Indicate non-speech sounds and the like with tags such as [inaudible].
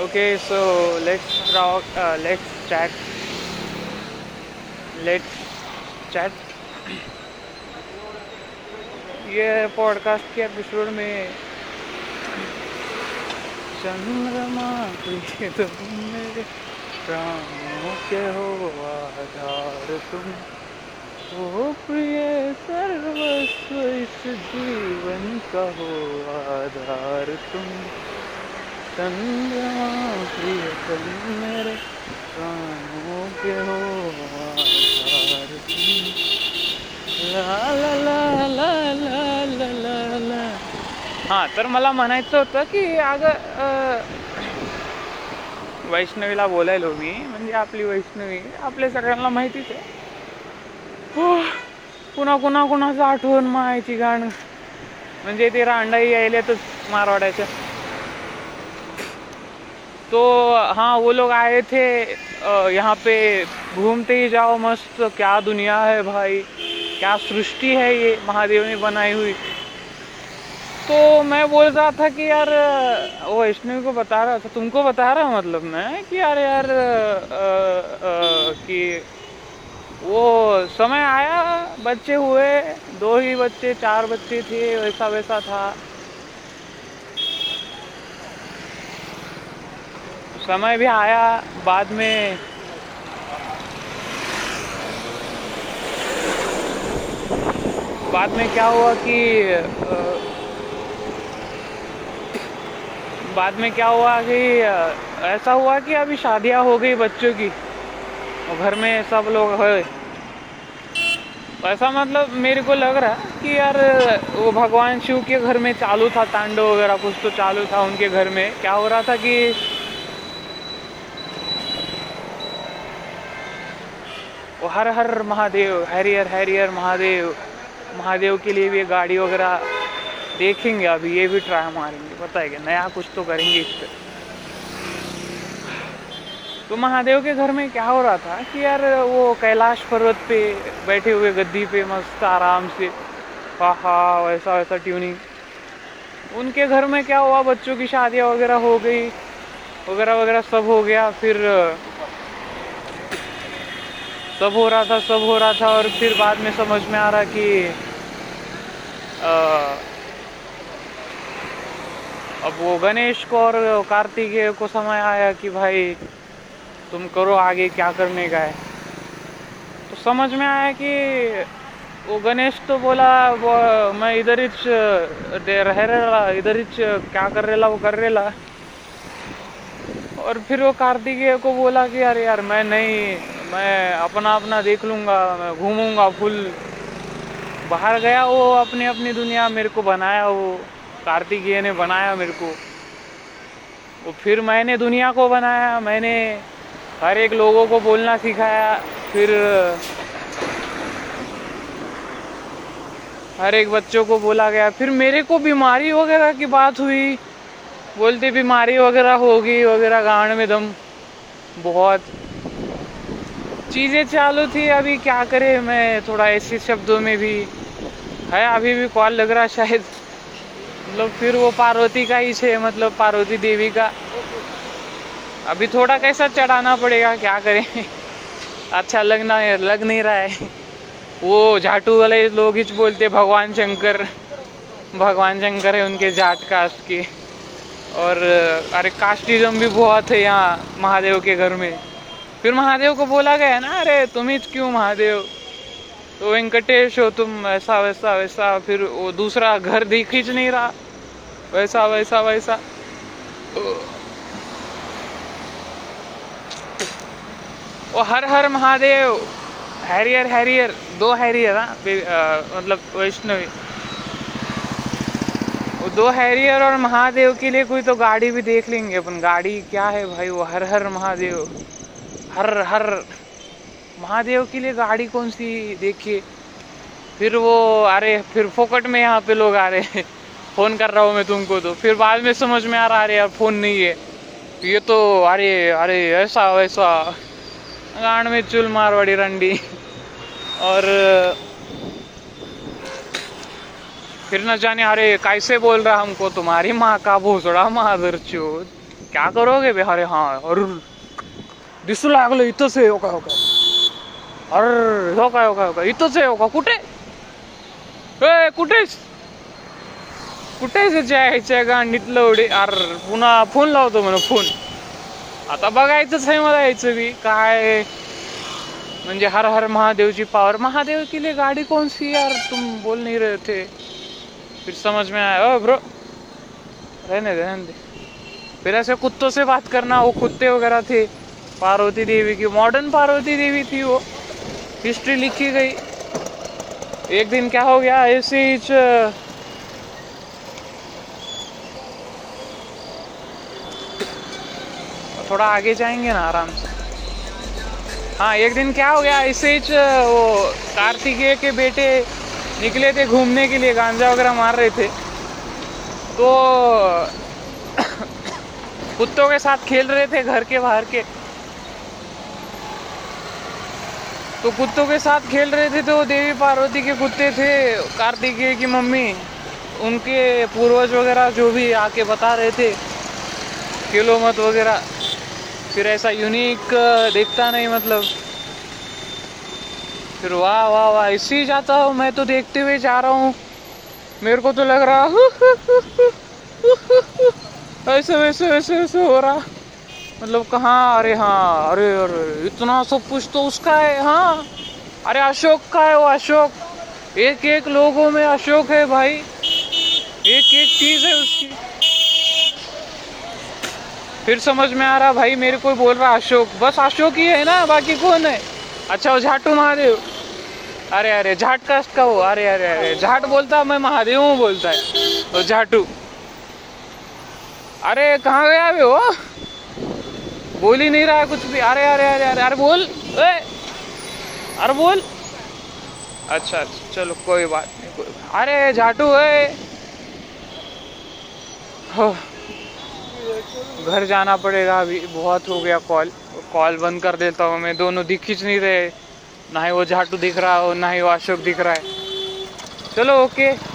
Okay, so let's talk. Uh, let's chat. Let's chat. ये podcast के episode में चंद्रमा प्रिय तुम मेरे प्राणों के हो आधार तुम ओ प्रिय सर्वस्व इस जीवन का हो आधार तुम हा हां तर मला म्हणायचं होतं की अगं वैष्णवीला बोलायलो मी म्हणजे आपली वैष्णवी आपल्या सगळ्यांना माहितीच आहे. हो कुणा कुणा कुणाचं आठवण मायची गाणं. म्हणजे ते रांडाई यायल्यातच मारवाड्याच्या. तो हाँ वो लोग आए थे यहाँ पे घूमते ही जाओ मस्त क्या दुनिया है भाई क्या सृष्टि है ये महादेव ने बनाई हुई। तो मैं बोल रहा था कि यार वो वैष्णवी को बता रहा था तुमको बता रहा मतलब मैं कि यार यार अ, अ, कि वो समय आया बच्चे हुए दो ही बच्चे चार बच्चे थे वैसा वैसा था। समय भी आया, बाद में बाद में क्या हुआ कि बाद में क्या हुआ कि ऐसा हुआ कि अभी शादियाँ हो गई बच्चों की घर में सब लोग है। ऐसा मतलब मेरे को लग रहा कि यार, वो भगवान शिव के घर में चालू था, तांडव वगैरह कुछ तो चालू था उनके घर में। क्या हो रहा था कि वो हर हर महादेव, हैरियर हैरियर, महादेव महादेव के लिए भी गाड़ी वगैरह देखेंगे अभी, ये भी ट्राई मारेंगे। पता है क्या? नया कुछ तो करेंगे इस पर तो महादेव के घर में क्या हो रहा था कि यार वो कैलाश पर्वत पे बैठे हुए गद्दी पे मस्त आराम से हा हा वैसा वैसा ट्यूनिंग उनके घर में क्या हुआ? बच्चों की शादियाँ वगैरह हो गई, वगैरह वगैरह सब हो गया। फिर सब हो रहा था सब हो रहा था और फिर बाद में समझ में आ रहा कि अ, अब वो गणेश को और कार्तिकेय को समय आया कि भाई तुम करो आगे क्या करने का है। तो समझ में आया कि वो गणेश तो बोला वो मैं इधर दे- रह रेला इधर हिच क्या कर रेला वो कर रेला और फिर वो कार्तिकेय को बोला कि यार यार मैं नहीं मैं अपना अपना देख लूँगा, मैं घूमूँगा फुल। बाहर गया वो, अपनी अपनी दुनिया मेरे को बनाया वो, कार्तिकेय ने बनाया मेरे को। वो फिर मैंने दुनिया को बनाया, मैंने हर एक लोगों को बोलना सिखाया, फिर हर एक बच्चों को बोला गया। फिर मेरे को बीमारी वगैरह की बात हुई, बोलते बीमारी वगैरह होगी, वगैरह गांड में दम, बहुत। चीज़ें चालू थी, अभी क्या करे, मैं थोड़ा ऐसे शब्दों में भी है, अभी भी कॉल लग रहा शायद। मतलब फिर वो पार्वती का ही छे मतलब पार्वती देवी का। अभी थोड़ा कैसा चढ़ाना पड़ेगा, क्या करें। अच्छा लगना है लग नहीं रहा है। वो झाटू वाले लोग ही बोलते, भगवान शंकर भगवान शंकर है उनके जाट कास्ट के। और, अरे, कास्टिज्म भी बहुत है यहाँ महादेव के घर में। फिर महादेव को बोला गया ना, अरे, तुम ही क्यों महादेव? तो वेंकटेश हो तुम ऐसा वैसा वैसा। फिर वो दूसरा घर दिख ही नहीं रहा। वैसा वैसा वैसा। वो हर हर महादेव, हैरियर हैरियर, दो हैरियर हाँ मतलब वैष्णवी। वो दो हैरियर और महादेव के लिए कोई तो गाड़ी भी देख लेंगे अपन। गाड़ी क्या है भाई, वो हर हर महादेव। हर हर महादेव के लिए गाड़ी कौन सी देखिए। फिर वो अरे फिर फोकट में यहाँ पे लोग आ रहे हैं। फ़ोन कर रहा हूँ मैं तुमको तो। फिर बाद में समझ में आ रहा, अरे यार फ़ोन नहीं है। ये तो अरे अरे, ऐसा, वैसा। गांड में चुल मारवाड़ी रंडी। और, फिर न जाने, अरे, कैसे बोल रहा हमको तुम्हारी माँ का भोसड़ा मादर चोद क्या करोगे बे? अरे हाँ अरे दिसू लागलं इथंच आहे हो का हो का? अरे हो काय हो काय हो का? इथंच आहे हो का? कुठे? ए कुठेच कुठेच याच्या गांडीतलं उडे? अर पुन्हा फोन लावतो म्हणून फोन. आता बघायचंच आहे मला यायचं बी. काय? म्हणजे हर हर महादेवची पावर महादेव के लिए गाड़ी कौन सी यार तुम बोल नहीं रहे थे. फिर समझ में आया. ओ ब्रो रहने दे रहने दे. फिर ऐसे कुत्तों से बात करना वो कुत्ते वगैरह थे. पार्वती देवी की मॉडर्न पार्वती देवी थी वो। हिस्ट्री लिखी गई। एक दिन क्या हो गया, ऐसे ही थोड़ा आगे जाएँगे ना आराम से। हाँ एक दिन क्या हो गया, ऐसे ही वो कार्तिकेय के बेटे निकले थे घूमने के लिए, गांजा वगैरह मार रहे थे। तो [coughs] कुत्तों के साथ खेल रहे थे, घर के बाहर के। तो कुत्तों के साथ खेल रहे थे तो देवी पार्वती के कुत्ते थे कार्तिकेय की मम्मी, उनके पूर्वज वगैरह जो भी आके बता रहे थे, खेलो मत वगैरह। फिर ऐसा यूनिक देखता नहीं मतलब। फिर वाह वाह वाह ही जाता हूँ, मैं तो देखते हुए जा रहा हूँ। मेरे को तो लग रहा, ऐसे वैसे वैसे वैसे हो रहा। मतलब कहाँ? अरे हाँ अरे अरे, इतना सब कुछ तो उसका है हाँ। अरे अशोक का है वो अशोक। एक एक लोगों में अशोक है भाई। एक एक चीज़ है उसकी। फिर समझ में आ रहा भाई, मेरे को बोल रहा अशोक। बस अशोक ही है ना, बाकी कौन है? अच्छा वो झाटू महादेव। अरे अरे, झाट कास्ट का वो। अरे अरे अरे, झाट बोलता मैं महादेव हूँ बोलता है। झाटू। अरे, कहाँ गया बे वो? बोल ही नहीं रहा कुछ भी। अरे अरे अरे अरे अरे, बोल। अरे, बोल। अच्छा अच्छा चलो, कोई बात नहीं, कोई अरे, झाटू है। घर जाना पड़ेगा अभी, बहुत हो गया कॉल। कॉल बंद कर देता हूँ मैं, दोनों दिख खींच नहीं रहे। ना ही वो झाटू दिख रहा हो, ना ही वो अशोक दिख रहा है। चलो, ओके।